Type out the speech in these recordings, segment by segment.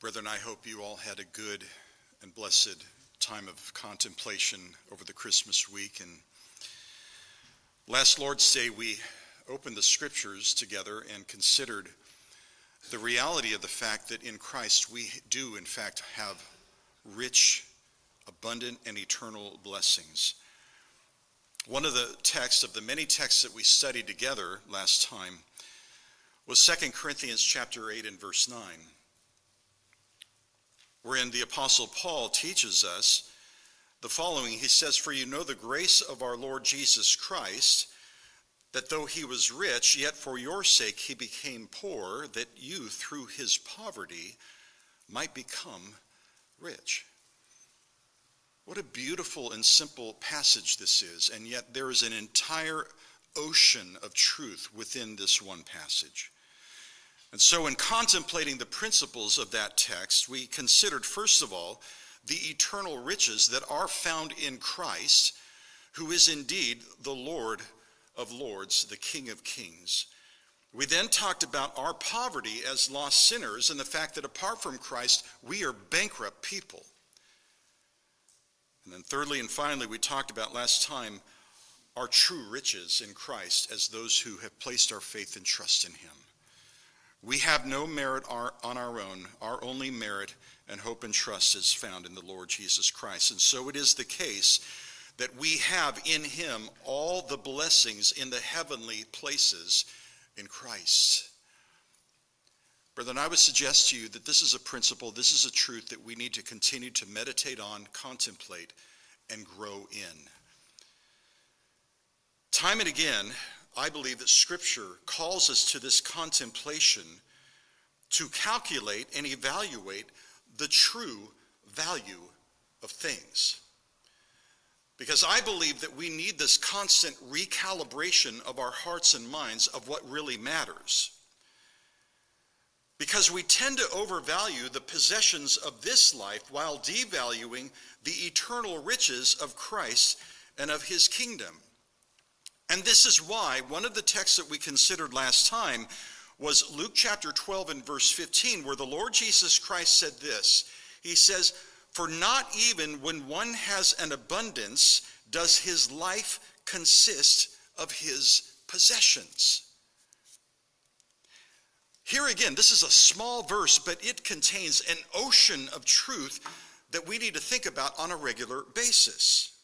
Brethren, I hope you all had a good and blessed time of contemplation over the Christmas week. And last Lord's Day, we opened the scriptures together and considered the reality of the fact that in Christ we do, in fact, have rich, abundant, and eternal blessings. One of the texts of the many texts that we studied together last time was 2 Corinthians chapter 8 and verse 9, wherein the apostle Paul teaches us the following. He says, "For you know the grace of our Lord Jesus Christ, that though he was rich, yet for your sake he became poor, that you through his poverty might become rich." What a beautiful and simple passage this is, and yet there is an entire ocean of truth within this one passage. And so, in contemplating the principles of that text, we considered, first of all, the eternal riches that are found in Christ, who is indeed the Lord of Lords, the King of Kings. We then talked about our poverty as lost sinners and the fact that apart from Christ, we are bankrupt people. And then, thirdly and finally, we talked about last time our true riches in Christ as those who have placed our faith and trust in Him. We have no merit on our own. Our only merit and hope and trust is found in the Lord Jesus Christ. And so it is the case that we have in Him all the blessings in the heavenly places in Christ. Brethren, I would suggest to you that this is a principle, this is a truth that we need to continue to meditate on, contemplate, and grow in. Time and again, I believe that Scripture calls us to this contemplation to calculate and evaluate the true value of things. Because I believe that we need this constant recalibration of our hearts and minds of what really matters. Because we tend to overvalue the possessions of this life while devaluing the eternal riches of Christ and of his kingdom. And this is why one of the texts that we considered last time was Luke chapter 12 and verse 15, where the Lord Jesus Christ said this He says, For not even when one has an abundance does his life consist of his possessions. Here again, this is a small verse, but it contains an ocean of truth that we need to think about on a regular basis.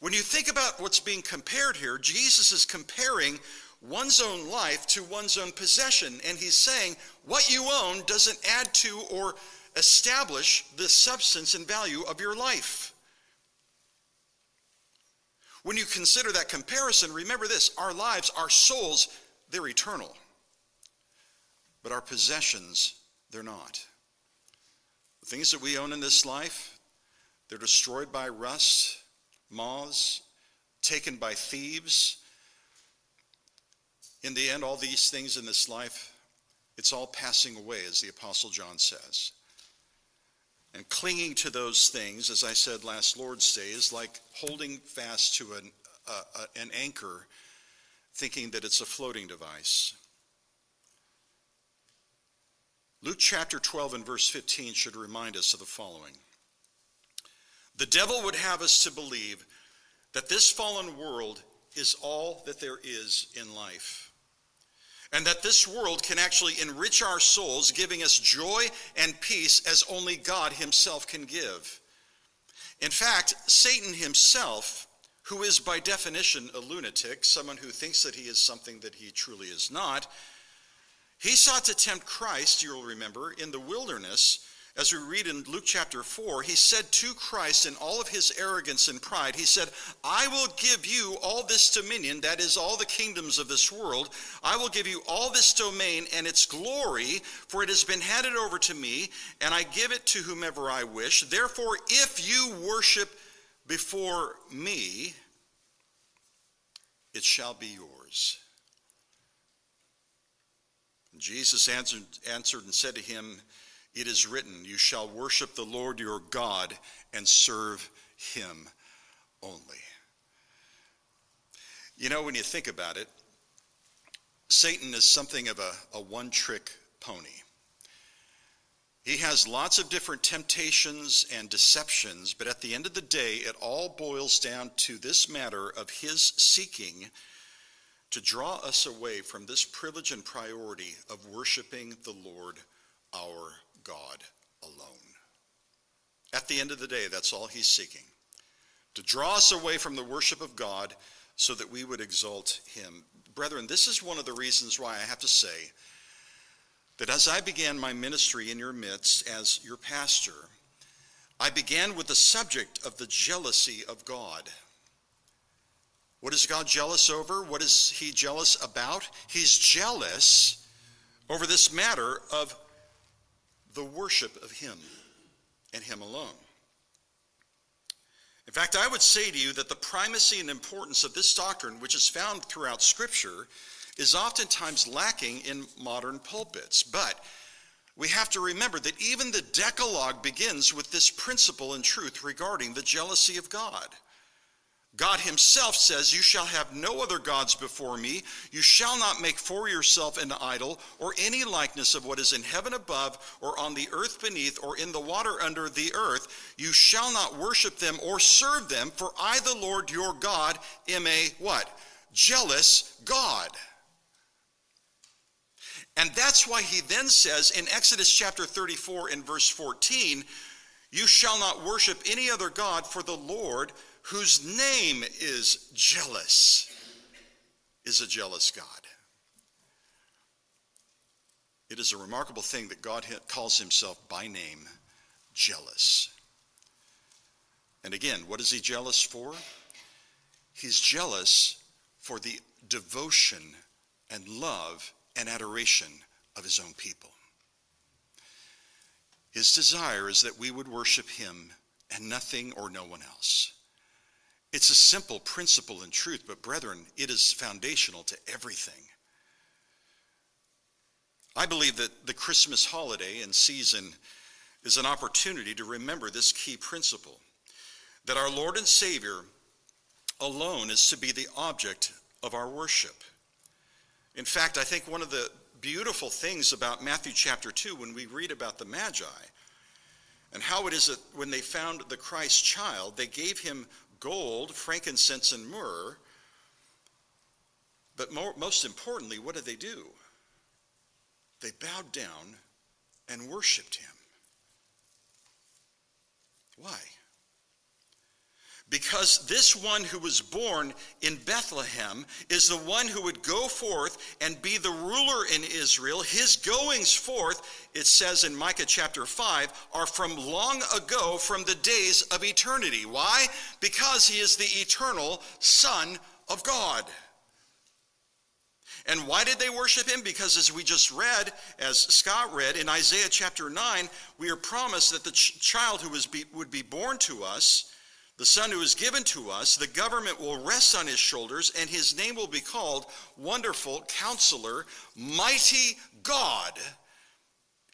When you think about what's being compared here, Jesus is comparing one's own life to one's own possession. And he's saying what you own doesn't add to or establish the substance and value of your life. When you consider that comparison, remember this our lives, our souls, they're eternal. But our possessions, they're not. The things that we own in this life, they're destroyed by rust, moths, taken by thieves. In the end, all these things in this life, it's all passing away, as the Apostle John says. And clinging to those things, as I said last Lord's Day, is like holding fast to an, uh, an anchor, thinking that it's a floating device. Luke chapter 12 and verse 15 should remind us of the following The devil would have us to believe that this fallen world is all that there is in life. And that this world can actually enrich our souls, giving us joy and peace as only God Himself can give. In fact, Satan himself, who is by definition a lunatic, someone who thinks that he is something that he truly is not, he sought to tempt Christ, you'll remember, in the wilderness. As we read in Luke chapter 4, he said to Christ in all of his arrogance and pride, He said, I will give you all this dominion, that is, all the kingdoms of this world. I will give you all this domain and its glory, for it has been handed over to me, and I give it to whomever I wish. Therefore, if you worship before me, it shall be yours. Jesus answered, answered and said to him, It is written, You shall worship the Lord your God and serve him only. You know, when you think about it, Satan is something of a, a one trick pony. He has lots of different temptations and deceptions, but at the end of the day, it all boils down to this matter of his seeking to draw us away from this privilege and priority of worshiping the Lord our God alone. At the end of the day, that's all he's seeking to draw us away from the worship of God so that we would exalt him. Brethren, this is one of the reasons why I have to say that as I began my ministry in your midst as your pastor, I began with the subject of the jealousy of God. What is God jealous over? What is he jealous about? He's jealous over this matter of the worship of him and him alone. In fact, I would say to you that the primacy and importance of this doctrine, which is found throughout Scripture, is oftentimes lacking in modern pulpits. But we have to remember that even the Decalogue begins with this principle and truth regarding the jealousy of God. God Himself says, You shall have no other gods before me. You shall not make for yourself an idol or any likeness of what is in heaven above, or on the earth beneath, or in the water under the earth. You shall not worship them or serve them, for I, the Lord your God, am a what? Jealous God. And that's why he then says in Exodus chapter 34 and verse 14, You shall not worship any other God, for the Lord whose name is jealous, is a jealous God. It is a remarkable thing that God calls himself by name jealous. And again, what is he jealous for? He's jealous for the devotion and love and adoration of his own people. His desire is that we would worship him and nothing or no one else. It's a simple principle and truth, but brethren, it is foundational to everything. I believe that the Christmas holiday and season is an opportunity to remember this key principle that our Lord and Savior alone is to be the object of our worship. In fact, I think one of the beautiful things about Matthew chapter 2 when we read about the Magi and how it is that when they found the Christ child, they gave him gold, frankincense, and myrrh. But more, most importantly, what did they do? They bowed down and worshiped him. Why? Because this one who was born in Bethlehem is the one who would go forth and be the ruler in Israel. His goings forth, it says in Micah chapter 5, are from long ago, from the days of eternity. Why? Because he is the eternal Son of God. And why did they worship him? Because as we just read, as Scott read in Isaiah chapter 9, we are promised that the ch- child who be, would be born to us the Son who is given to us, the government will rest on his shoulders, and his name will be called Wonderful Counselor, Mighty God,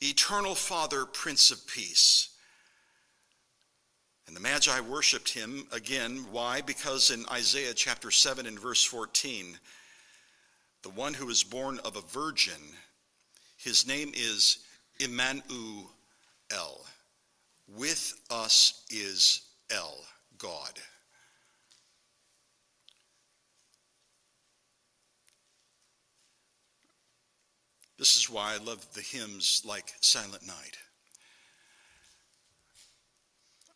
Eternal Father, Prince of Peace. And the Magi worshiped him again. Why? Because in Isaiah chapter 7 and verse 14, the one who is born of a virgin, his name is Emmanuel. With us is El. God. This is why I love the hymns like Silent Night.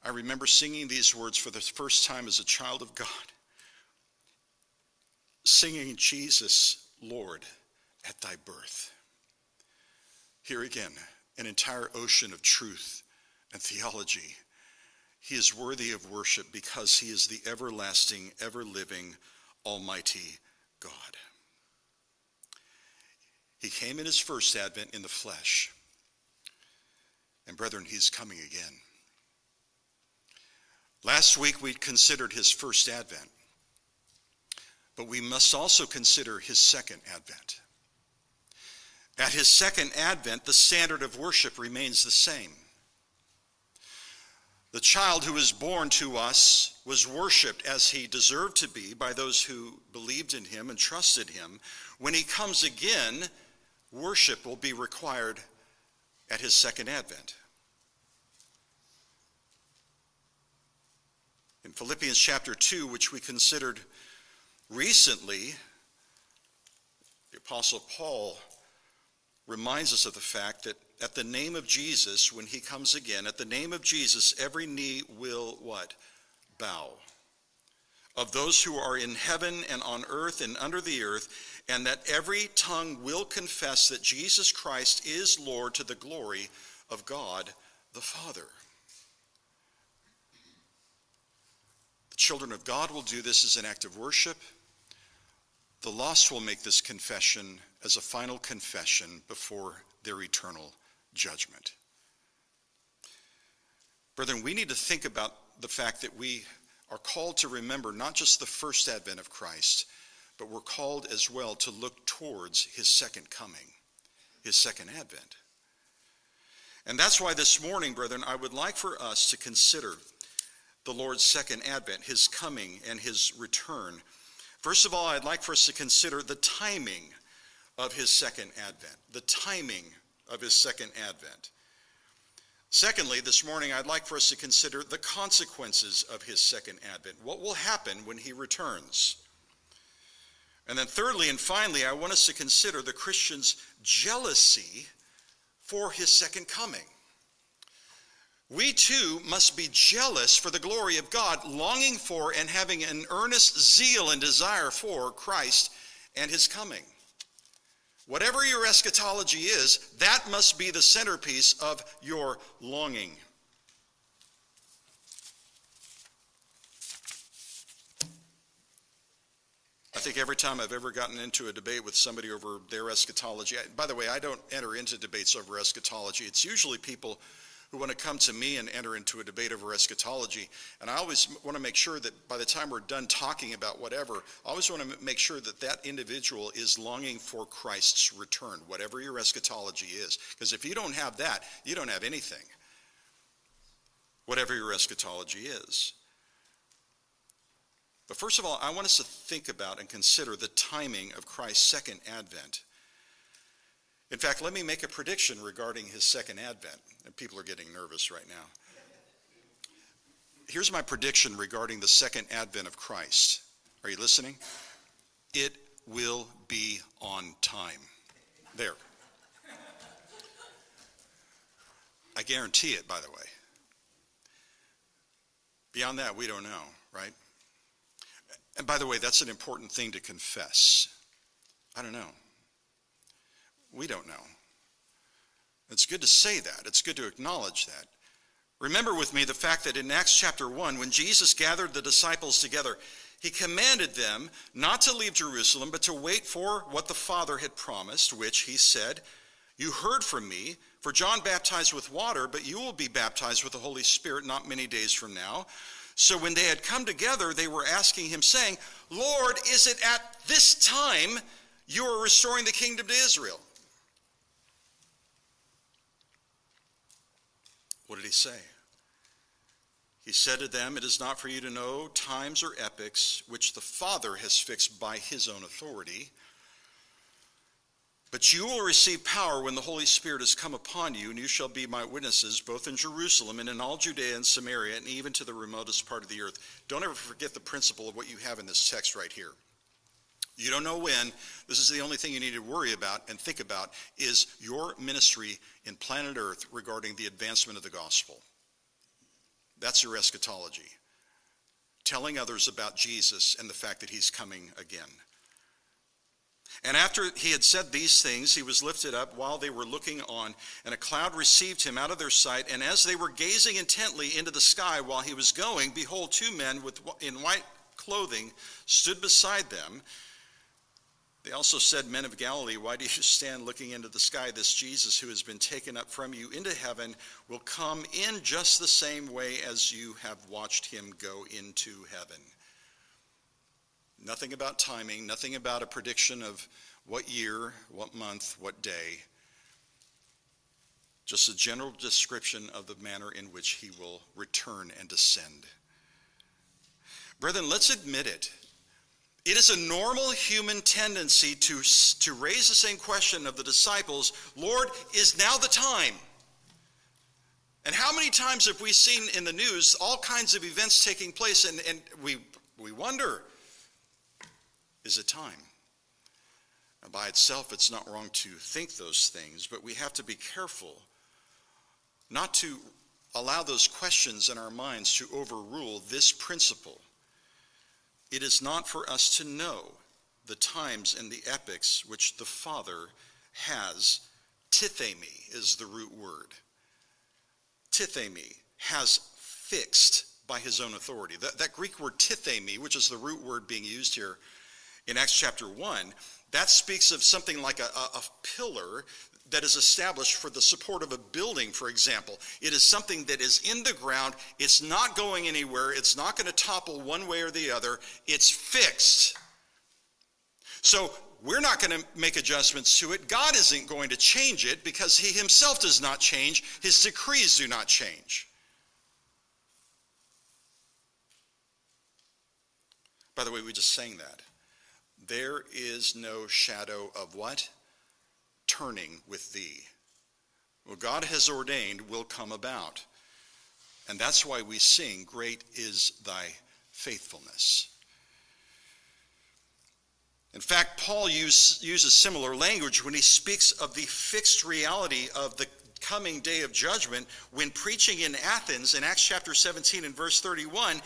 I remember singing these words for the first time as a child of God, singing Jesus, Lord, at thy birth. Here again, an entire ocean of truth and theology he is worthy of worship because he is the everlasting, ever living, almighty God. He came in his first advent in the flesh. And brethren, he's coming again. Last week we considered his first advent, but we must also consider his second advent. At his second advent, the standard of worship remains the same. The child who was born to us was worshiped as he deserved to be by those who believed in him and trusted him. When he comes again, worship will be required at his second advent. In Philippians chapter 2, which we considered recently, the Apostle Paul reminds us of the fact that at the name of Jesus, when he comes again, at the name of Jesus, every knee will what? Bow. Of those who are in heaven and on earth and under the earth, and that every tongue will confess that Jesus Christ is Lord to the glory of God the Father. The children of God will do this as an act of worship. The lost will make this confession as a final confession before their eternal judgment. Brethren, we need to think about the fact that we are called to remember not just the first advent of Christ, but we're called as well to look towards his second coming, his second advent. And that's why this morning, brethren, I would like for us to consider the Lord's second advent, his coming and his return. First of all, I'd like for us to consider the timing of his second advent, the timing of his second advent. Secondly, this morning, I'd like for us to consider the consequences of his second advent. What will happen when he returns? And then, thirdly and finally, I want us to consider the Christian's jealousy for his second coming. We too must be jealous for the glory of God, longing for and having an earnest zeal and desire for Christ and his coming. Whatever your eschatology is, that must be the centerpiece of your longing. I think every time I've ever gotten into a debate with somebody over their eschatology, by the way, I don't enter into debates over eschatology. It's usually people who want to come to me and enter into a debate over eschatology. And I always want to make sure that by the time we're done talking about whatever, I always want to make sure that that individual is longing for Christ's return, whatever your eschatology is. Because if you don't have that, you don't have anything, whatever your eschatology is. But first of all, I want us to think about and consider the timing of Christ's second advent. In fact, let me make a prediction regarding his second advent. And people are getting nervous right now. Here's my prediction regarding the second advent of Christ. Are you listening? It will be on time. There. I guarantee it, by the way. Beyond that, we don't know, right? And by the way, that's an important thing to confess. I don't know. We don't know. It's good to say that. It's good to acknowledge that. Remember with me the fact that in Acts chapter 1, when Jesus gathered the disciples together, he commanded them not to leave Jerusalem, but to wait for what the Father had promised, which he said, You heard from me, for John baptized with water, but you will be baptized with the Holy Spirit not many days from now. So when they had come together, they were asking him, saying, Lord, is it at this time you are restoring the kingdom to Israel? What did he say? He said to them, It is not for you to know times or epochs which the Father has fixed by his own authority. But you will receive power when the Holy Spirit has come upon you, and you shall be my witnesses both in Jerusalem and in all Judea and Samaria, and even to the remotest part of the earth. Don't ever forget the principle of what you have in this text right here. You don't know when. This is the only thing you need to worry about and think about is your ministry in planet Earth regarding the advancement of the gospel. That's your eschatology. Telling others about Jesus and the fact that he's coming again. And after he had said these things, he was lifted up while they were looking on, and a cloud received him out of their sight. And as they were gazing intently into the sky while he was going, behold, two men with, in white clothing stood beside them. They also said, Men of Galilee, why do you stand looking into the sky? This Jesus who has been taken up from you into heaven will come in just the same way as you have watched him go into heaven. Nothing about timing, nothing about a prediction of what year, what month, what day. Just a general description of the manner in which he will return and descend. Brethren, let's admit it. It is a normal human tendency to, to raise the same question of the disciples Lord, is now the time? And how many times have we seen in the news all kinds of events taking place and, and we, we wonder, is it time? By itself, it's not wrong to think those things, but we have to be careful not to allow those questions in our minds to overrule this principle. It is not for us to know the times and the epochs which the Father has. Tithemi is the root word. Tithemi has fixed by his own authority. That, that Greek word tithemi, which is the root word being used here in Acts chapter 1, that speaks of something like a, a, a pillar that is established for the support of a building, for example. It is something that is in the ground. It's not going anywhere. It's not going to topple one way or the other. It's fixed. So we're not going to make adjustments to it. God isn't going to change it because he himself does not change. His decrees do not change. By the way, we just sang that. There is no shadow of what? Turning with thee. What God has ordained will come about. And that's why we sing, Great is thy faithfulness. In fact, Paul use, uses similar language when he speaks of the fixed reality of the coming day of judgment when preaching in Athens in Acts chapter 17 and verse 31.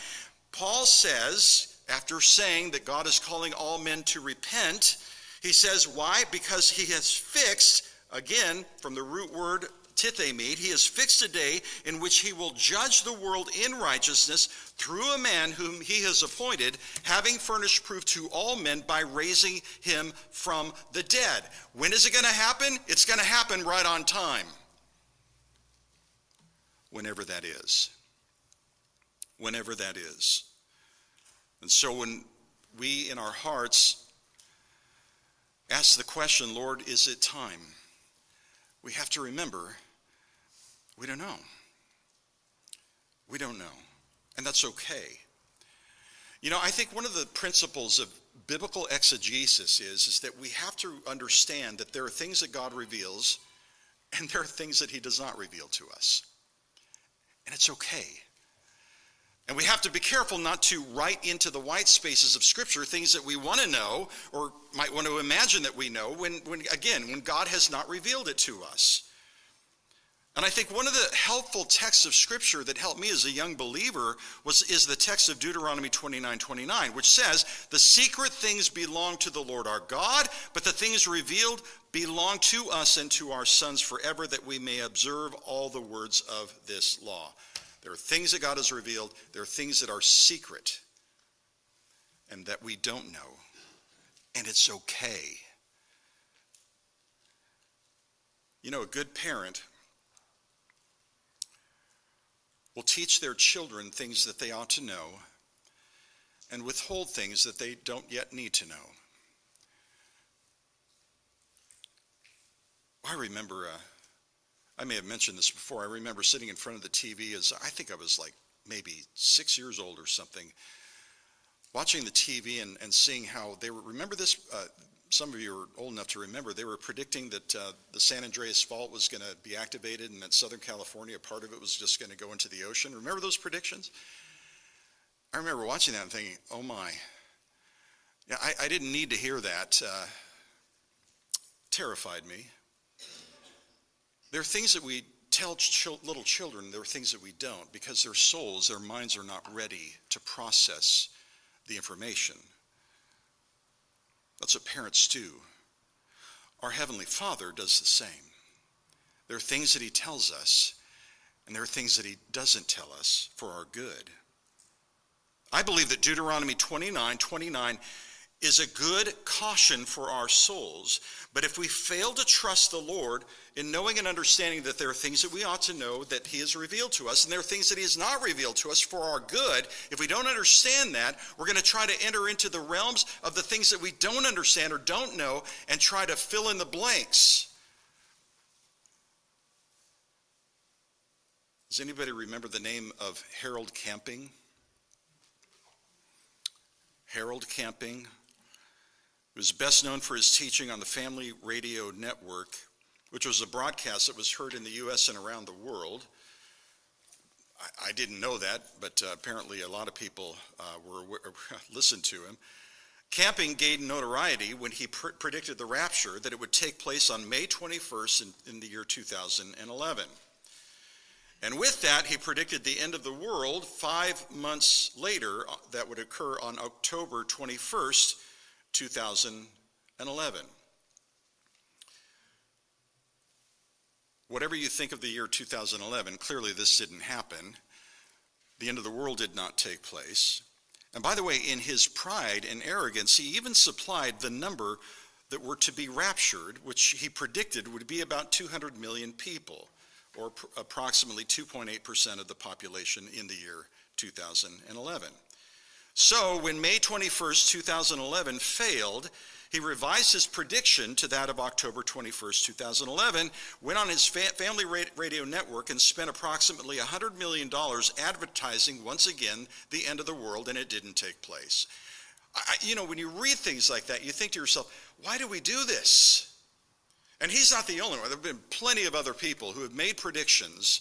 Paul says, after saying that God is calling all men to repent, he says, Why? Because he has fixed, again, from the root word tithemi, he has fixed a day in which he will judge the world in righteousness through a man whom he has appointed, having furnished proof to all men by raising him from the dead. When is it going to happen? It's going to happen right on time. Whenever that is. Whenever that is. And so when we in our hearts ask the question, Lord, is it time? We have to remember we don't know. We don't know. And that's okay. You know, I think one of the principles of biblical exegesis is, is that we have to understand that there are things that God reveals and there are things that he does not reveal to us. And it's okay. And we have to be careful not to write into the white spaces of Scripture things that we want to know or might want to imagine that we know when, when again, when God has not revealed it to us. And I think one of the helpful texts of Scripture that helped me as a young believer was, is the text of Deuteronomy 29 29, which says, The secret things belong to the Lord our God, but the things revealed belong to us and to our sons forever, that we may observe all the words of this law. There are things that God has revealed, there are things that are secret and that we don't know. And it's okay. You know, a good parent will teach their children things that they ought to know and withhold things that they don't yet need to know. I remember, uh, I may have mentioned this before, I remember sitting in front of the TV as I think I was like maybe six years old or something, watching the TV and, and seeing how they were, remember this? Uh, some of you are old enough to remember, they were predicting that uh, the San Andreas Fault was going to be activated and that Southern California, part of it was just going to go into the ocean. Remember those predictions? I remember watching that and thinking, oh my. Yeah, I, I didn't need to hear that. Uh, terrified me. There are things that we tell little children, there are things that we don't because their souls, their minds are not ready to process the information. That's what parents do. Our Heavenly Father does the same. There are things that He tells us, and there are things that He doesn't tell us for our good. I believe that Deuteronomy 29 29 is a good caution for our souls. But if we fail to trust the Lord in knowing and understanding that there are things that we ought to know that He has revealed to us, and there are things that He has not revealed to us for our good, if we don't understand that, we're going to try to enter into the realms of the things that we don't understand or don't know and try to fill in the blanks. Does anybody remember the name of Harold Camping? Harold Camping he was best known for his teaching on the Family Radio Network, which was a broadcast that was heard in the U.S. and around the world. I, I didn't know that, but uh, apparently a lot of people uh, were listened to him. Camping gained notoriety when he pr- predicted the rapture that it would take place on May 21st in, in the year 2011. And with that, he predicted the end of the world five months later, uh, that would occur on October 21st, 2011. Whatever you think of the year 2011, clearly this didn't happen. The end of the world did not take place. And by the way, in his pride and arrogance, he even supplied the number that were to be raptured, which he predicted would be about 200 million people, or pr- approximately 2.8% of the population in the year 2011. So, when May 21st, 2011 failed, he revised his prediction to that of October 21st, 2011, went on his family radio network and spent approximately $100 million advertising once again the end of the world, and it didn't take place. I, you know, when you read things like that, you think to yourself, why do we do this? And he's not the only one. There have been plenty of other people who have made predictions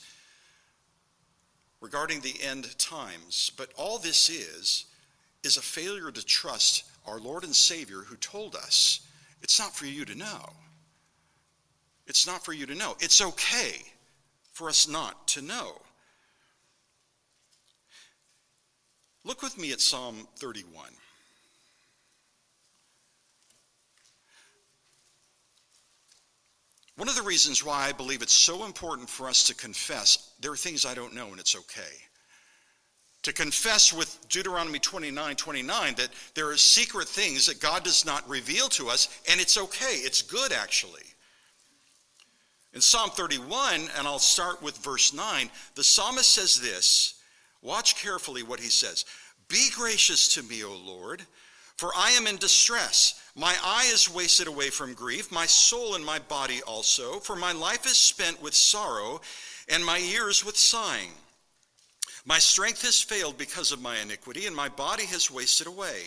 regarding the end times. But all this is, is a failure to trust our Lord and Savior who told us it's not for you to know. It's not for you to know. It's okay for us not to know. Look with me at Psalm 31. One of the reasons why I believe it's so important for us to confess there are things I don't know and it's okay to confess with Deuteronomy 29 29 that there are secret things that God does not reveal to us, and it's okay. It's good, actually. In Psalm 31, and I'll start with verse 9, the psalmist says this watch carefully what he says Be gracious to me, O Lord, for I am in distress. My eye is wasted away from grief, my soul and my body also, for my life is spent with sorrow, and my years with sighing. My strength has failed because of my iniquity, and my body has wasted away.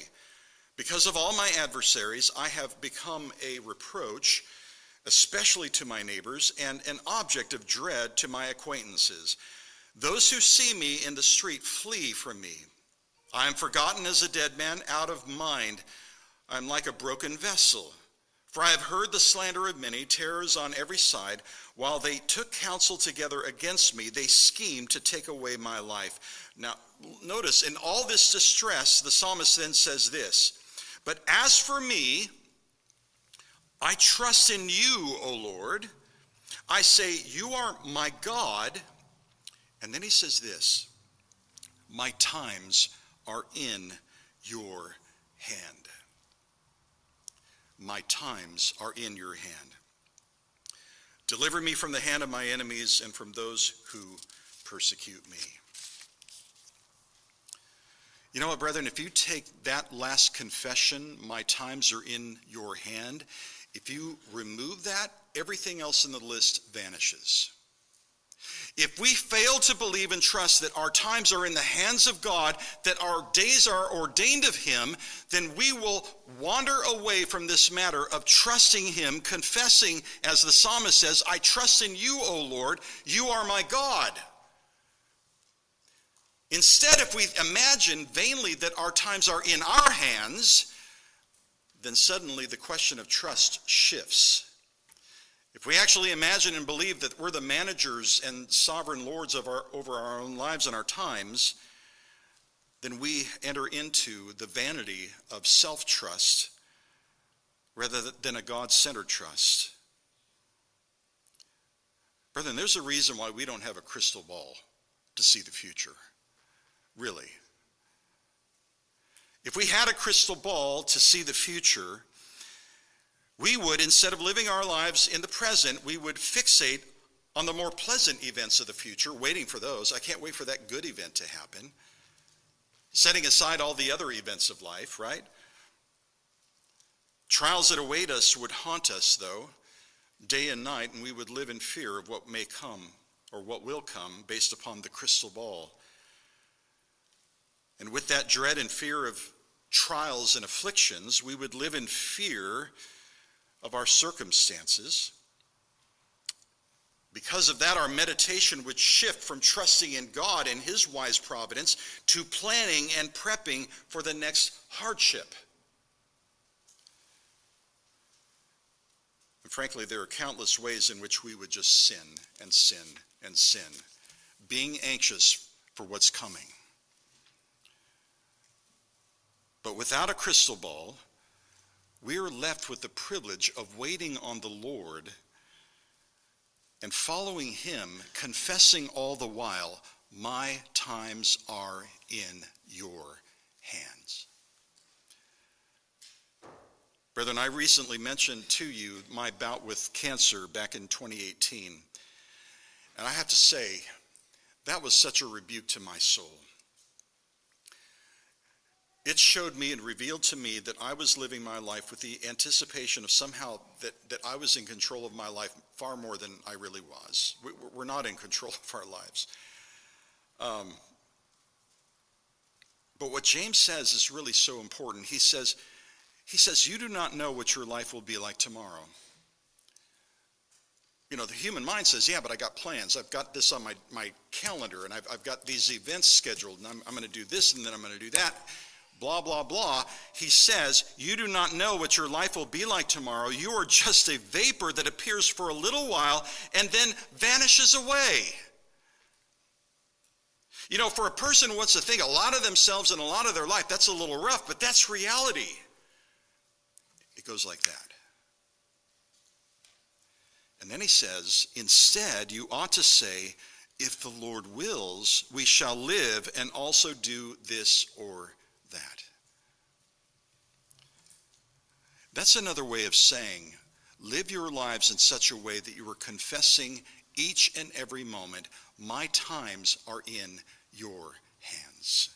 Because of all my adversaries, I have become a reproach, especially to my neighbors, and an object of dread to my acquaintances. Those who see me in the street flee from me. I am forgotten as a dead man, out of mind. I am like a broken vessel. For I have heard the slander of many, terrors on every side. While they took counsel together against me, they schemed to take away my life. Now, notice, in all this distress, the psalmist then says this But as for me, I trust in you, O Lord. I say, You are my God. And then he says this My times are in your hand. My times are in your hand. Deliver me from the hand of my enemies and from those who persecute me. You know what, brethren, if you take that last confession, my times are in your hand, if you remove that, everything else in the list vanishes. If we fail to believe and trust that our times are in the hands of God, that our days are ordained of Him, then we will wander away from this matter of trusting Him, confessing, as the psalmist says, I trust in you, O Lord, you are my God. Instead, if we imagine vainly that our times are in our hands, then suddenly the question of trust shifts. If we actually imagine and believe that we're the managers and sovereign lords of our, over our own lives and our times, then we enter into the vanity of self trust rather than a God centered trust. Brethren, there's a reason why we don't have a crystal ball to see the future. Really. If we had a crystal ball to see the future, we would, instead of living our lives in the present, we would fixate on the more pleasant events of the future, waiting for those. I can't wait for that good event to happen. Setting aside all the other events of life, right? Trials that await us would haunt us, though, day and night, and we would live in fear of what may come or what will come based upon the crystal ball. And with that dread and fear of trials and afflictions, we would live in fear of our circumstances. Because of that, our meditation would shift from trusting in God and His wise providence to planning and prepping for the next hardship. And frankly, there are countless ways in which we would just sin and sin and sin, being anxious for what's coming. But without a crystal ball, we are left with the privilege of waiting on the Lord and following Him, confessing all the while, My times are in your hands. Brethren, I recently mentioned to you my bout with cancer back in 2018. And I have to say, that was such a rebuke to my soul. It showed me and revealed to me that I was living my life with the anticipation of somehow that, that I was in control of my life far more than I really was. We, we're not in control of our lives. Um, but what James says is really so important. He says, he says, You do not know what your life will be like tomorrow. You know, the human mind says, Yeah, but I got plans. I've got this on my, my calendar, and I've, I've got these events scheduled, and I'm, I'm going to do this, and then I'm going to do that. Blah, blah, blah. He says, You do not know what your life will be like tomorrow. You are just a vapor that appears for a little while and then vanishes away. You know, for a person who wants to think a lot of themselves and a lot of their life, that's a little rough, but that's reality. It goes like that. And then he says, instead, you ought to say, if the Lord wills, we shall live and also do this or that. That's another way of saying, live your lives in such a way that you are confessing each and every moment, my times are in your hands.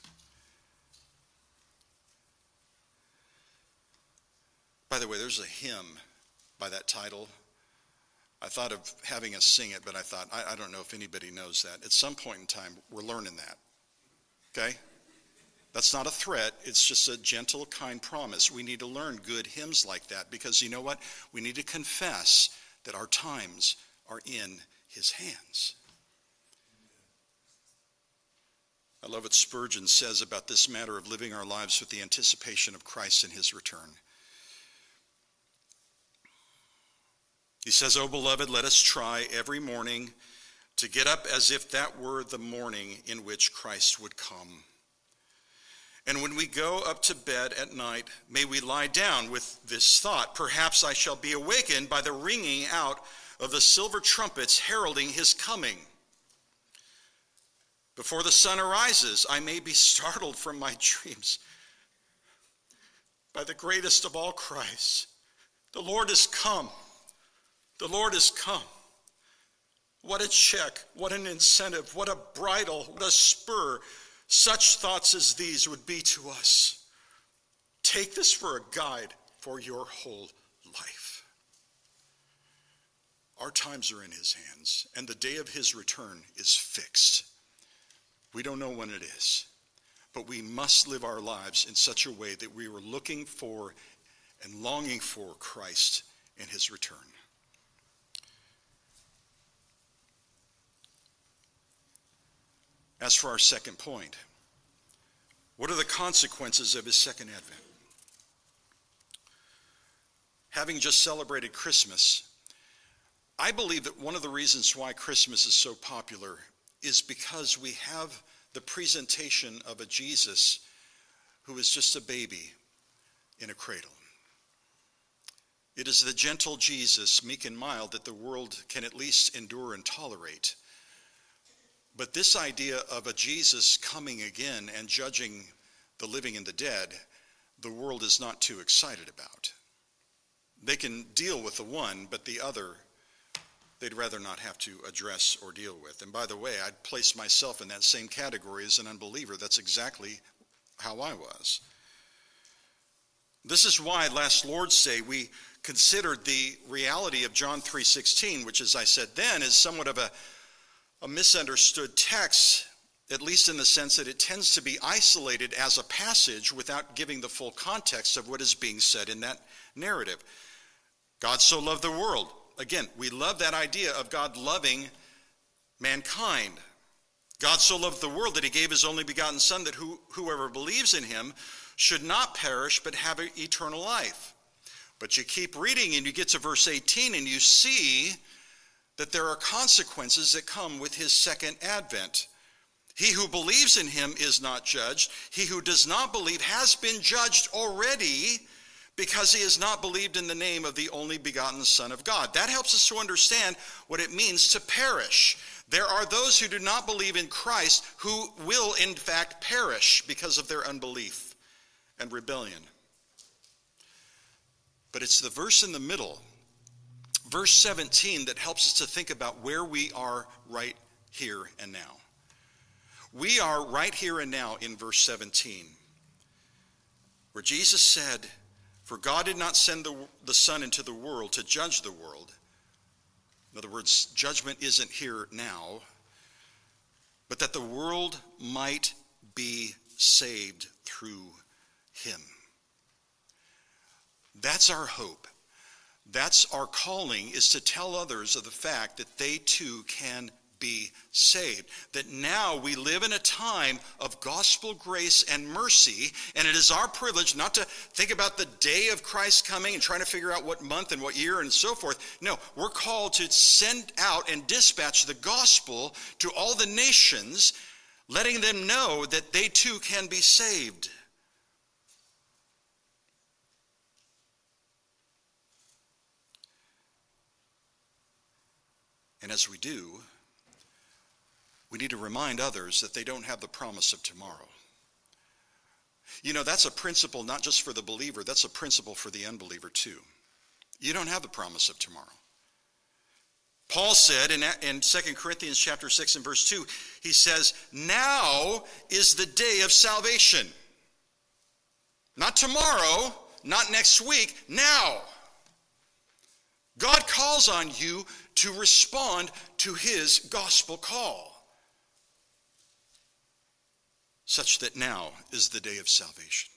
By the way, there's a hymn by that title. I thought of having us sing it, but I thought, I, I, don't know if anybody knows that. At some point in time, we're learning that. Okay? That's not a threat, it's just a gentle, kind promise. We need to learn good hymns like that because you know what? We need to confess that our times are in His hands. I love what Spurgeon says about this matter of living our lives with the anticipation of Christ and His return. He says, Oh, beloved, let us try every morning to get up as if that were the morning in which Christ would come. And when we go up to bed at night, may we lie down with this thought Perhaps I shall be awakened by the ringing out of the silver trumpets heralding his coming. Before the sun arises, I may be startled from my dreams by the greatest of all cries The Lord is come! The Lord is come. What a check, what an incentive, what a bridle, what a spur such thoughts as these would be to us. Take this for a guide for your whole life. Our times are in his hands, and the day of his return is fixed. We don't know when it is, but we must live our lives in such a way that we are looking for and longing for Christ and his return. As for our second point, what are the consequences of his second advent? Having just celebrated Christmas, I believe that one of the reasons why Christmas is so popular is because we have the presentation of a Jesus who is just a baby in a cradle. It is the gentle Jesus, meek and mild, that the world can at least endure and tolerate. But this idea of a Jesus coming again and judging the living and the dead, the world is not too excited about. They can deal with the one, but the other, they'd rather not have to address or deal with. And by the way, I'd place myself in that same category as an unbeliever. That's exactly how I was. This is why last Lord's Day we considered the reality of John 3:16, which as I said then is somewhat of a a misunderstood text, at least in the sense that it tends to be isolated as a passage without giving the full context of what is being said in that narrative. God so loved the world again, we love that idea of God loving mankind. God so loved the world that he gave his only begotten Son that who, whoever believes in him should not perish but have eternal life. But you keep reading and you get to verse 18 and you see that there are consequences that come with his second advent. He who believes in him is not judged. He who does not believe has been judged already because he has not believed in the name of the only begotten Son of God. That helps us to understand what it means to perish. There are those who do not believe in Christ who will, in fact, perish because of their unbelief and rebellion. But it's the verse in the middle, verse 17, that helps us to think about where we are right here and now. We are right here and now in verse 17, where Jesus said, For God did not send the, the Son into the world to judge the world in other words, judgment isn't here now, but that the world might be saved through him. That's our hope. That's our calling is to tell others of the fact that they too can be saved. That now we live in a time of gospel grace and mercy, and it is our privilege not to think about the day of Christ coming and trying to figure out what month and what year and so forth. No, we're called to send out and dispatch the gospel to all the nations, letting them know that they too can be saved. And as we do, we need to remind others that they don't have the promise of tomorrow. You know, that's a principle not just for the believer, that's a principle for the unbeliever too. You don't have the promise of tomorrow. Paul said in, in 2 Corinthians chapter 6 and verse 2, he says, Now is the day of salvation. Not tomorrow, not next week, now. God calls on you to respond to his gospel call such that now is the day of salvation.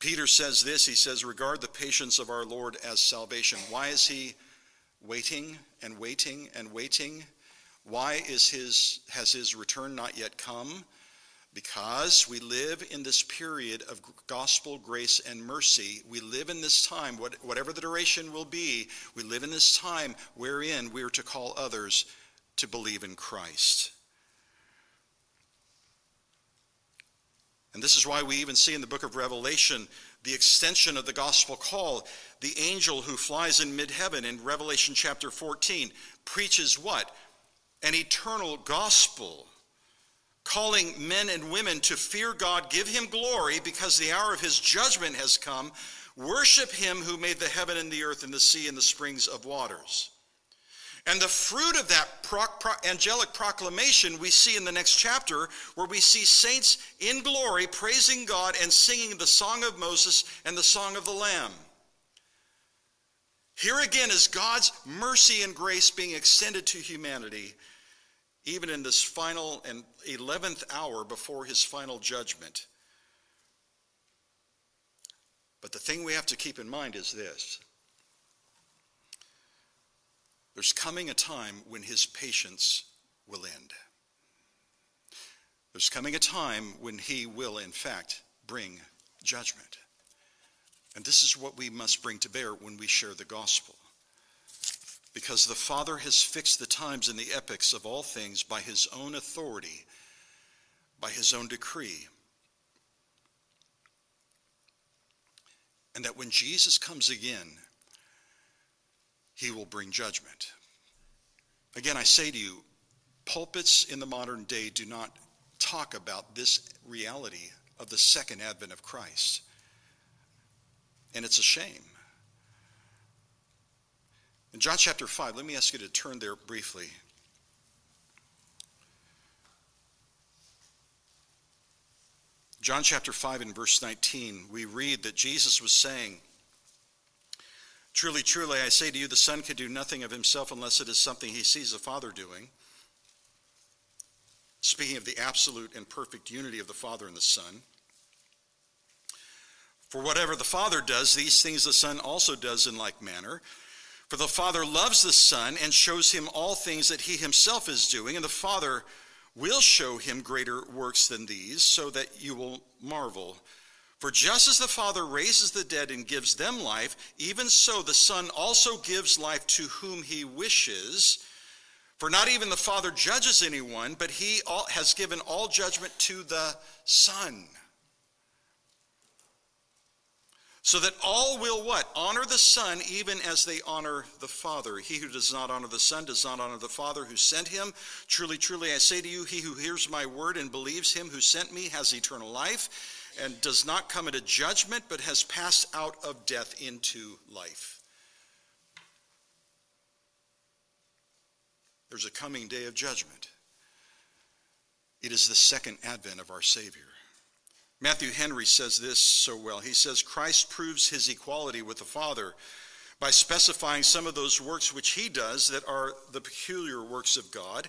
Peter says this he says, Regard the patience of our Lord as salvation. Why is he waiting and waiting and waiting? Why is his, has his return not yet come? Because we live in this period of gospel grace and mercy. We live in this time, whatever the duration will be, we live in this time wherein we are to call others to believe in Christ. And this is why we even see in the book of Revelation the extension of the gospel call. The angel who flies in mid heaven in Revelation chapter 14 preaches what? An eternal gospel, calling men and women to fear God, give him glory because the hour of his judgment has come. Worship him who made the heaven and the earth and the sea and the springs of waters. And the fruit of that pro- pro- angelic proclamation we see in the next chapter, where we see saints in glory praising God and singing the song of Moses and the song of the Lamb. Here again is God's mercy and grace being extended to humanity, even in this final and 11th hour before his final judgment. But the thing we have to keep in mind is this there's coming a time when his patience will end. There's coming a time when he will, in fact, bring judgment. And this is what we must bring to bear when we share the gospel. Because the Father has fixed the times and the epochs of all things by his own authority, by his own decree. And that when Jesus comes again, he will bring judgment. Again, I say to you, pulpits in the modern day do not talk about this reality of the second advent of Christ. And it's a shame. In John chapter 5, let me ask you to turn there briefly. John chapter 5 and verse 19, we read that Jesus was saying, Truly, truly, I say to you, the Son can do nothing of himself unless it is something he sees the Father doing. Speaking of the absolute and perfect unity of the Father and the Son. For whatever the Father does, these things the Son also does in like manner. For the Father loves the Son and shows him all things that he himself is doing, and the Father will show him greater works than these, so that you will marvel. For just as the Father raises the dead and gives them life, even so the Son also gives life to whom he wishes. For not even the Father judges anyone, but he has given all judgment to the Son so that all will what? Honor the Son even as they honor the Father. He who does not honor the Son does not honor the Father who sent him. Truly, truly, I say to you, he who hears my word and believes him who sent me has eternal life and does not come into judgment, but has passed out of death into life. There's a coming day of judgment. It is the second advent of our Savior. Matthew Henry says this so well. He says, Christ proves his equality with the Father by specifying some of those works which he does that are the peculiar works of God.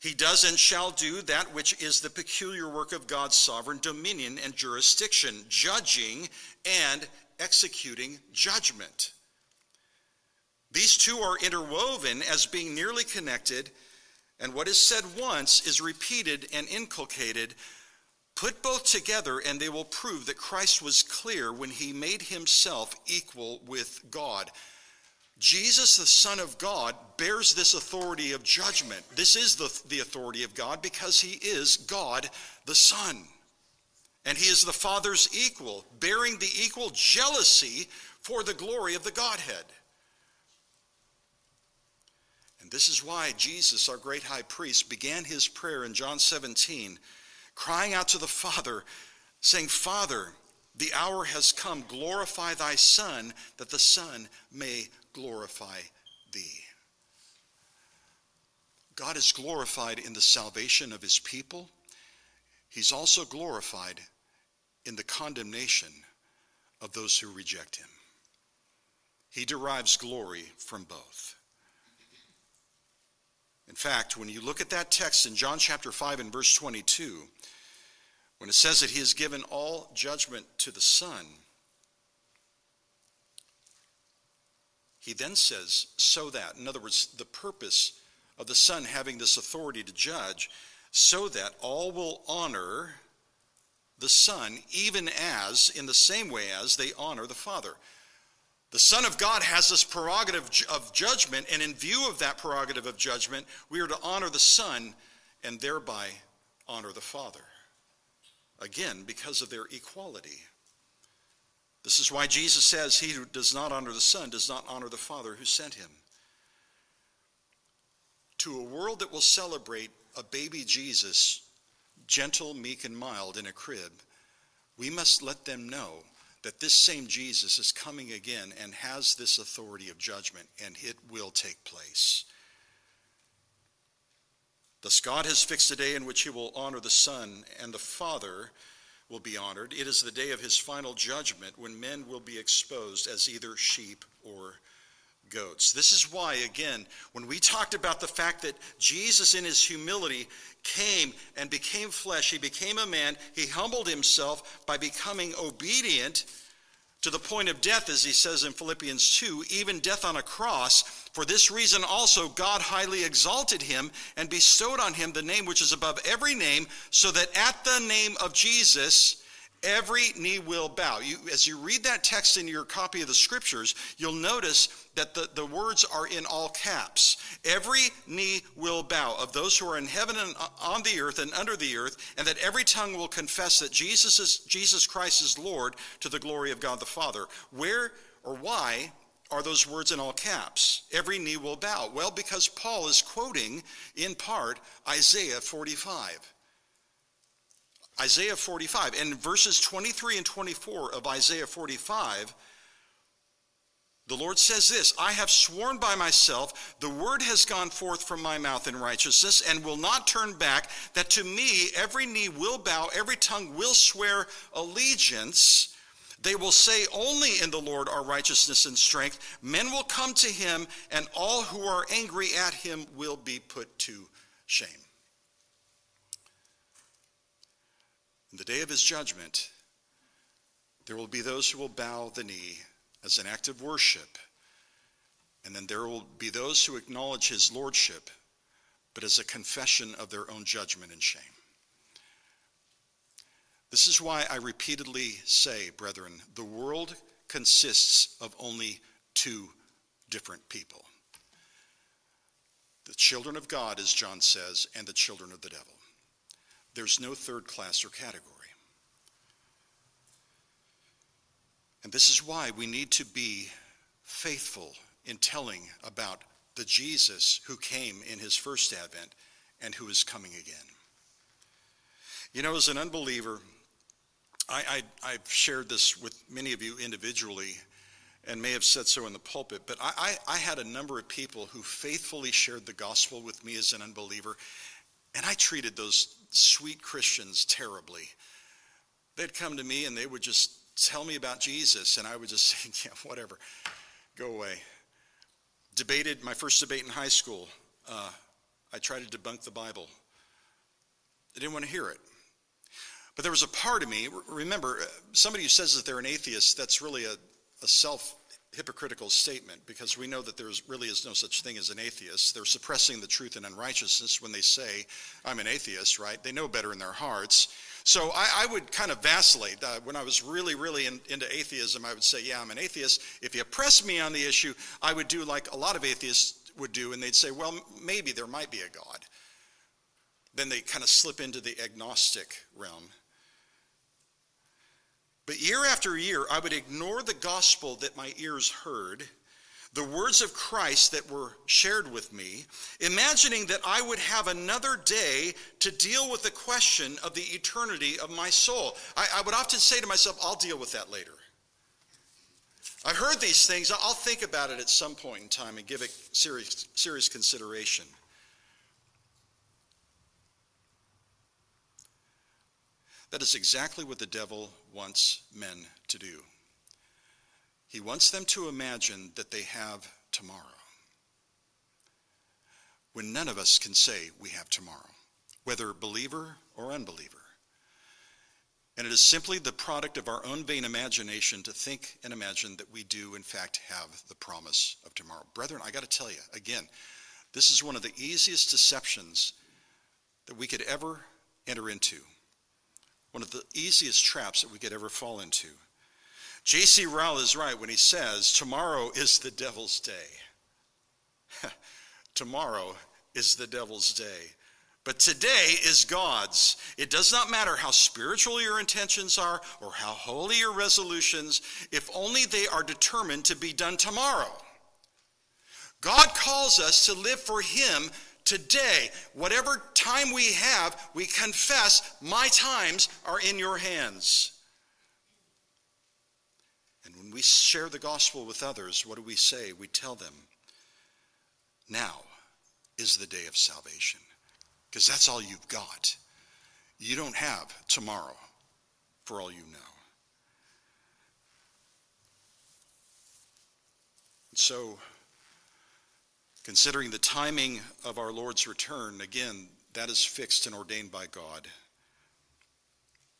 He does and shall do that which is the peculiar work of God's sovereign dominion and jurisdiction, judging and executing judgment. These two are interwoven as being nearly connected, and what is said once is repeated and inculcated Put both together, and they will prove that Christ was clear when he made himself equal with God. Jesus, the Son of God, bears this authority of judgment. This is the, the authority of God because he is God the Son. And he is the Father's equal, bearing the equal jealousy for the glory of the Godhead. And this is why Jesus, our great high priest, began his prayer in John 17 crying out to the Father, saying, Father, the hour has come. Glorify thy Son, that the Son may glorify thee. God is glorified in the salvation of his people. He's also glorified in the condemnation of those who reject him. He derives glory from both. In fact, when you look at that text in John chapter 5 and verse 22, when it says that he has given all judgment to the Son, he then says, so that, in other words, the purpose of the Son having this authority to judge, so that all will honor the Son, even as, in the same way as they honor the Father. The Son of God has this prerogative of judgment, and in view of that prerogative of judgment, we are to honor the Son and thereby honor the Father. Again, because of their equality. This is why Jesus says, He who does not honor the Son does not honor the Father who sent him. To a world that will celebrate a baby Jesus, gentle, meek, and mild in a crib, we must let them know that this same Jesus is coming again and has this authority of judgment, and it will take place. Thus, God has fixed a day in which he will honor the Son, and the Father will be honored. It is the day of his final judgment when men will be exposed as either sheep or goats. This is why, again, when we talked about the fact that Jesus, in his humility, came and became flesh, he became a man, he humbled himself by becoming obedient to the point of death, as he says in Philippians 2, even death on a cross. For this reason also God highly exalted him and bestowed on him the name which is above every name, so that at the name of Jesus, every knee will bow. You, as you read that text in your copy of the scriptures, you'll notice that the, the words are in all caps. Every knee will bow of those who are in heaven and on the earth and under the earth, and that every tongue will confess that Jesus is Jesus Christ is Lord to the glory of God the Father. Where or why are those words in all caps? Every knee will bow. Well, because Paul is quoting in part Isaiah 45. Isaiah 45. And verses 23 and 24 of Isaiah 45, the Lord says this I have sworn by myself, the word has gone forth from my mouth in righteousness and will not turn back, that to me every knee will bow, every tongue will swear allegiance. They will say, Only in the Lord are righteousness and strength. Men will come to him, and all who are angry at him will be put to shame. In the day of his judgment, there will be those who will bow the knee as an act of worship And then there will be those who acknowledge his lordship, but as a confession of their own judgment and shame. This is why I repeatedly say, brethren, the world consists of only two different people the children of God, as John says, and the children of the devil. There's no third class or category. And this is why we need to be faithful in telling about the Jesus who came in his first advent and who is coming again. You know, as an unbeliever, I, I, have shared this with many of you individually and may have said so in the pulpit, but I, I, I had a number of people who faithfully shared the gospel with me as an unbeliever, and I treated those sweet Christians terribly. They'd come to me and they would just tell me about Jesus, and I would just say, yeah, whatever, go away. Debated my first debate in high school. Uh, I tried to debunk the Bible. They didn't want to hear it. But there was a part of me, remember, uh, somebody who says that they're an atheist, that's really a, a self hypocritical statement because we know that there really is no such thing as an atheist. They're suppressing the truth and unrighteousness when they say, I'm an atheist, right? They know better in their hearts. So I, I would kind of vacillate. Uh, when I was really, really in, into atheism, I would say, Yeah, I'm an atheist. If you press me on the issue, I would do like a lot of atheists would do, and they'd say, Well, maybe there might be a God. Then they kind of slip into the agnostic realm. But year after year, I would ignore the gospel that my ears heard, the words of Christ that were shared with me, imagining that I would have another day to deal with the question of the eternity of my soul. I, I would often say to myself, I'll deal with that later. I've heard these things, I'll think about it at some point in time and give it serious, serious consideration. That is exactly what the devil wants men to do. He wants them to imagine that they have tomorrow. When none of us can say we have tomorrow, whether believer or unbeliever. And it is simply the product of our own vain imagination to think and imagine that we do, in fact, have the promise of tomorrow. Brethren, I got to tell you, again, this is one of the easiest deceptions that we could ever enter into one of the easiest traps that we could ever fall into. J.C. Ryle is right when he says, Tomorrow is the devil's day. Tomorrow is the devil's day. But today is God's. It does not matter how spiritual your intentions are or how holy your resolutions, if only they are determined to be done tomorrow. God calls us to live for Him Today, whatever time we have, we confess, My times are in your hands. And when we share the gospel with others, what do we say? We tell them, Now is the day of salvation. Because that's all you've got. You don't have tomorrow, for all you know. So, Considering the timing of our Lord's return, again, that is fixed and ordained by God.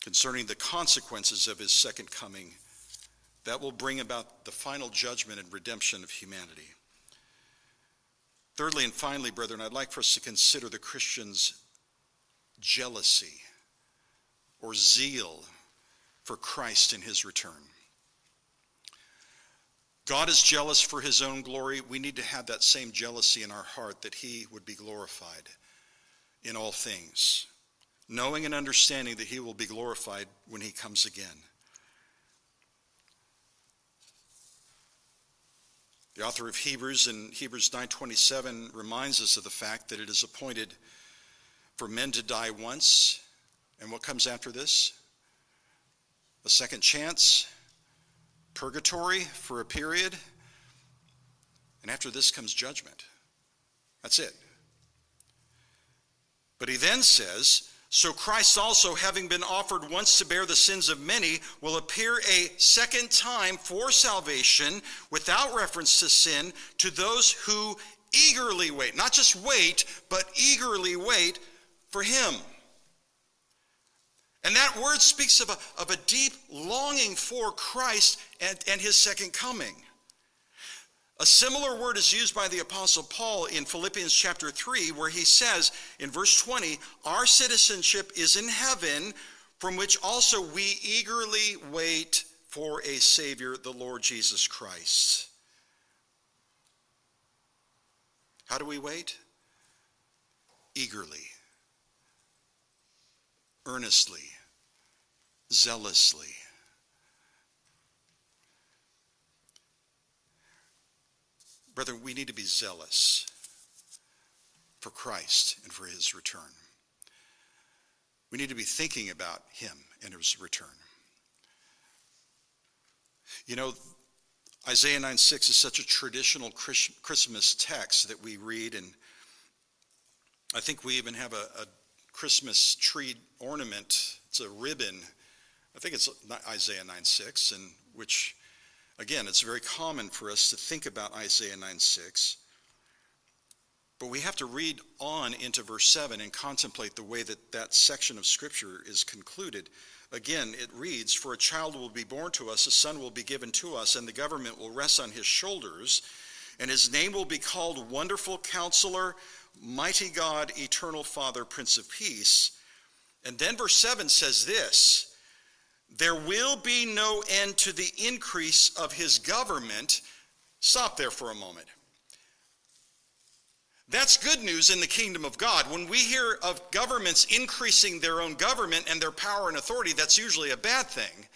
Concerning the consequences of his second coming, that will bring about the final judgment and redemption of humanity. Thirdly and finally, brethren, I'd like for us to consider the Christian's jealousy or zeal for Christ in his return. God is jealous for his own glory. We need to have that same jealousy in our heart that he would be glorified in all things, knowing and understanding that he will be glorified when he comes again. The author of Hebrews in Hebrews 9:27 reminds us of the fact that it is appointed for men to die once, and what comes after this? A second chance, purgatory for a period, and after this comes judgment. That's it. But he then says, So Christ also, having been offered once to bear the sins of many, will appear a second time for salvation without reference to sin to those who eagerly wait. Not just wait, but eagerly wait for him. And that word speaks of a, of a deep longing for Christ and, and his second coming. A similar word is used by the Apostle Paul in Philippians chapter 3, where he says in verse 20, Our citizenship is in heaven, from which also we eagerly wait for a Savior, the Lord Jesus Christ. How do we wait? Eagerly, earnestly, zealously. Brother, we need to be zealous for Christ and for his return. We need to be thinking about him and his return. You know, Isaiah 9 6 is such a traditional Christmas text that we read, and I think we even have a, a Christmas tree ornament. It's a ribbon. I think it's Isaiah 9 6, and which Again, it's very common for us to think about Isaiah 9 6. But we have to read on into verse 7 and contemplate the way that that section of Scripture is concluded. Again, it reads For a child will be born to us, a son will be given to us, and the government will rest on his shoulders, and his name will be called Wonderful Counselor, Mighty God, Eternal Father, Prince of Peace. And then verse 7 says this there will be no end to the increase of his government. Stop there for a moment. That's good news in the kingdom of God. When we hear of governments increasing their own government and their power and authority, that's usually a bad thing.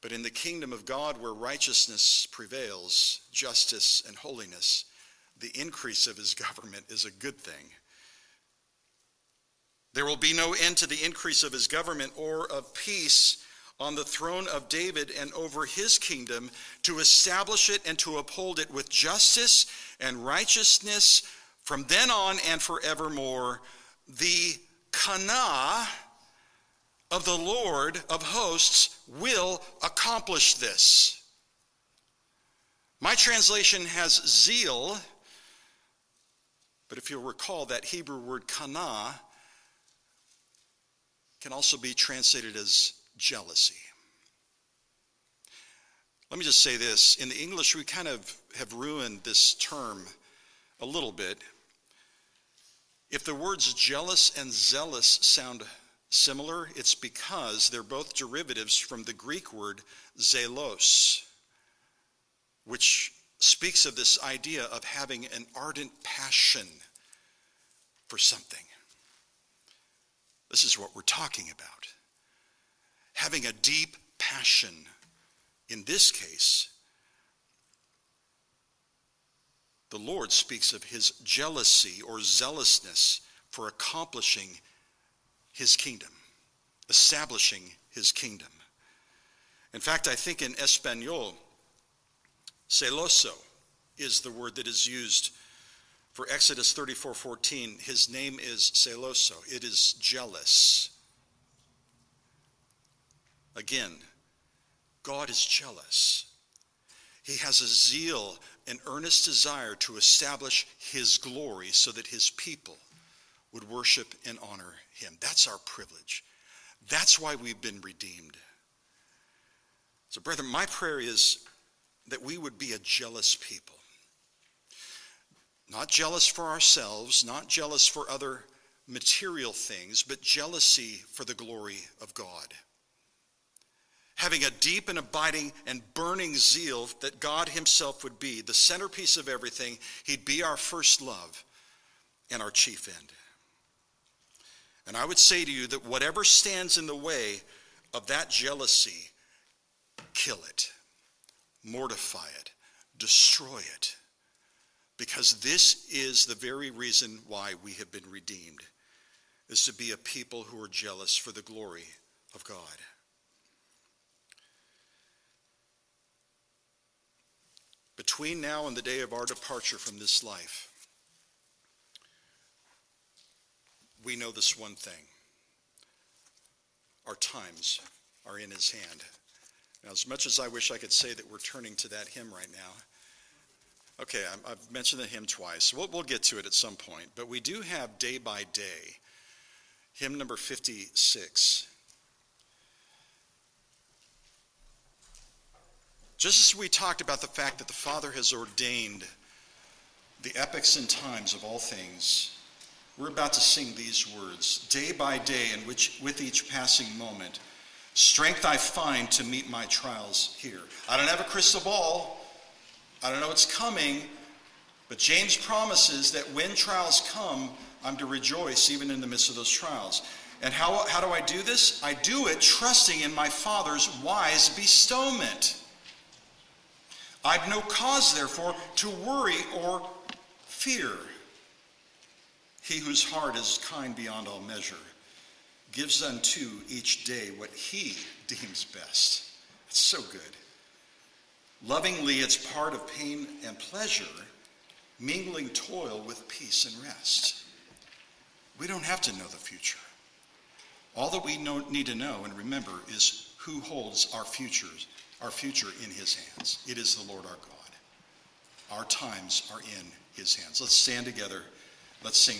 But in the kingdom of God, where righteousness prevails, justice and holiness, the increase of his government is a good thing. There will be no end to the increase of his government or of peace on the throne of David and over his kingdom to establish it and to uphold it with justice and righteousness from then on and forevermore. The Kana of the Lord of hosts will accomplish this. My translation has zeal, but if you'll recall that Hebrew word kana can also be translated as jealousy. Let me just say this. In the English, we kind of have ruined this term a little bit. If the words jealous and zealous sound similar, it's because they're both derivatives from the Greek word zelos, which speaks of this idea of having an ardent passion for something. This is what we're talking about. Having a deep passion, in this case, the Lord speaks of his jealousy or zealousness for accomplishing his kingdom, establishing his kingdom. In fact, I think in Espanol, celoso is the word that is used for Exodus 34:14, his name is celoso. It is jealous. Again, God is jealous. He has a zeal, an earnest desire to establish his glory so that his people would worship and honor him. That's our privilege. That's why we've been redeemed. So, brethren, my prayer is that we would be a jealous people. Not jealous for ourselves, not jealous for other material things, but jealousy for the glory of God. Having a deep and abiding and burning zeal that God Himself would be the centerpiece of everything, He'd be our first love and our chief end. And I would say to you that whatever stands in the way of that jealousy, kill it, mortify it, destroy it because this is the very reason why we have been redeemed, is to be a people who are jealous for the glory of God. Between now and the day of our departure from this life, we know this one thing our times are in his hand. Now, as much as I wish I could say that we're turning to that hymn right now, Okay, i have mentioned the hymn twice. We'll, get to it at some point. But we do have Day by Day, hymn number 56. Just as we talked about the fact that the Father has ordained the epochs and times of all things, we're about to sing these words day by day, and which, with each passing moment, strength I find to meet my trials here. I don't have a crystal ball, I don't know what's coming, but James promises that when trials come, I'm to rejoice even in the midst of those trials. And how, how do I do this? I do it trusting in my Father's wise bestowment. I've no cause, therefore, to worry or fear. He whose heart is kind beyond all measure gives unto each day what he deems best. It's so good. Lovingly, it's part of pain and pleasure, mingling toil with peace and rest. We don't have to know the future. All that we know, need to know and remember is who holds our futures, our future in his hands. It is the Lord our God. Our times are in his hands. Let's stand together. Let's sing